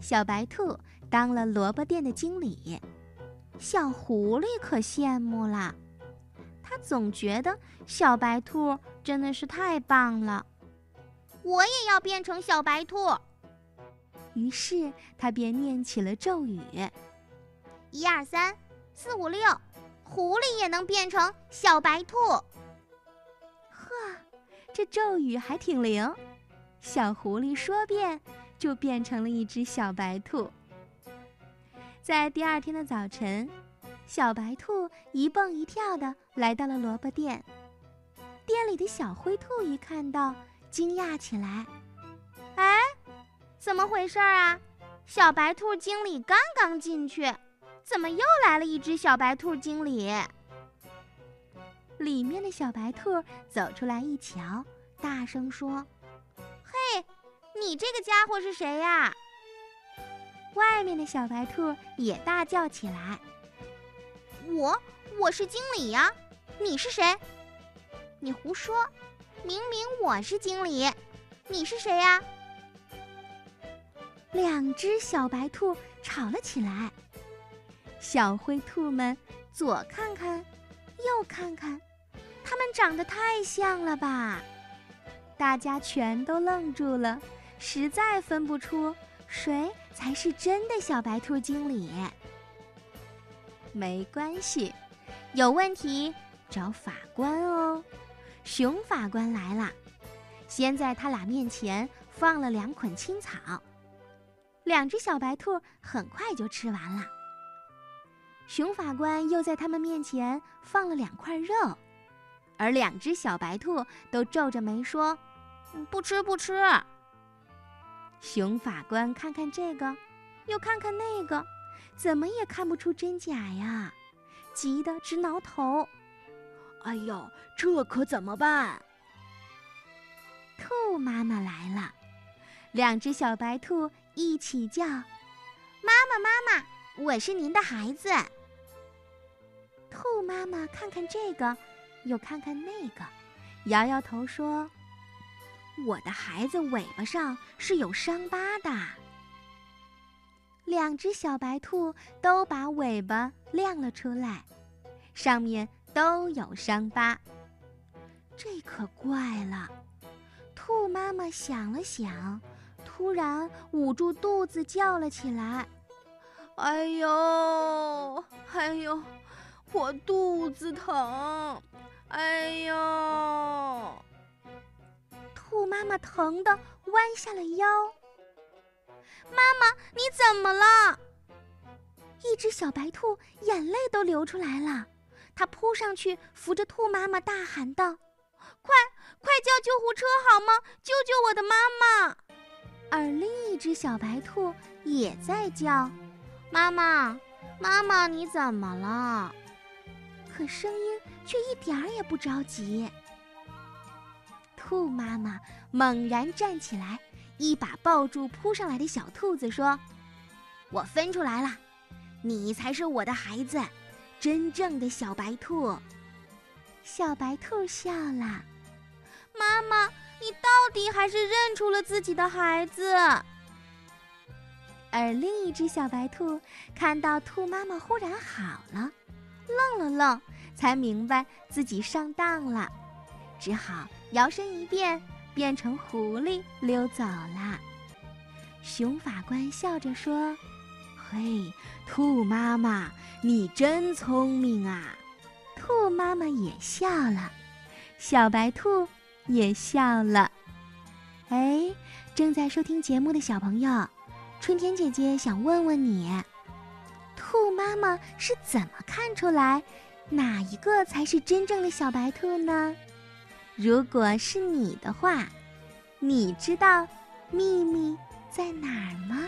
小白兔当了萝卜店的经理，小狐狸可羡慕了。他总觉得小白兔真的是太棒了，我也要变成小白兔。于是他便念起了咒语：一二三，四五六，狐狸也能变成小白兔。呵，这咒语还挺灵，小狐狸说变就变成了一只小白兔。在第二天的早晨。小白兔一蹦一跳的来到了萝卜店，店里的小灰兔一看到，惊讶起来：“哎，怎么回事啊？小白兔经理刚刚进去，怎么又来了一只小白兔经理？”里面的小白兔走出来一瞧，大声说：“，你这个家伙是谁呀？”外面的小白兔也大叫起来。我我是经理呀，你是谁？你胡说！明明我是经理，你是谁呀？两只小白兔吵了起来。小灰兔们左看看，右看看，它们长得太像了吧？大家全都愣住了，实在分不出谁才是真的小白兔经理。没关系，有问题找法官哦。熊法官来了，先在他俩面前放了两捆青草，两只小白兔很快就吃完了。熊法官又在他们面前放了两块肉，而两只小白兔都皱着眉说：“不吃，不吃。”熊法官看看这个，又看看那个。怎么也看不出真假呀，急得直挠头。哎呦，这可怎么办？兔妈妈来了，两只小白兔一起叫：“妈妈，妈妈，我是您的孩子。”兔妈妈看看这个，又看看那个，摇摇头说：“我的孩子尾巴上是有伤疤的。”两只小白兔都把尾巴亮了出来，上面都有伤疤。这可怪了！兔妈妈想了想，突然捂住肚子叫了起来：“哎呦，哎呦，我肚子疼！哎呦！”妈妈疼得弯下了腰。妈妈，你怎么了？一只小白兔眼泪都流出来了，它扑上去扶着兔妈妈，大喊道：“快，快叫救护车好吗？救救我的妈妈！”而另一只小白兔也在叫：“妈妈，妈妈，你怎么了？”可声音却一点儿也不着急。兔妈妈猛然站起来。一把抱住扑上来的小兔子，说：“我分出来了，你才是我的孩子，真正的小白兔。”小白兔笑了：“妈妈，你到底还是认出了自己的孩子。”而另一只小白兔看到兔妈妈忽然好了，愣了愣，才明白自己上当了，只好摇身一变。变成狐狸溜走了。熊法官笑着说：“嘿，兔妈妈，你真聪明啊！”兔妈妈也笑了，小白兔也笑了。哎，正在收听节目的小朋友，春天姐姐想问问你：兔妈妈是怎么看出来哪一个才是真正的小白兔呢？如果是你的话，你知道秘密在哪儿吗？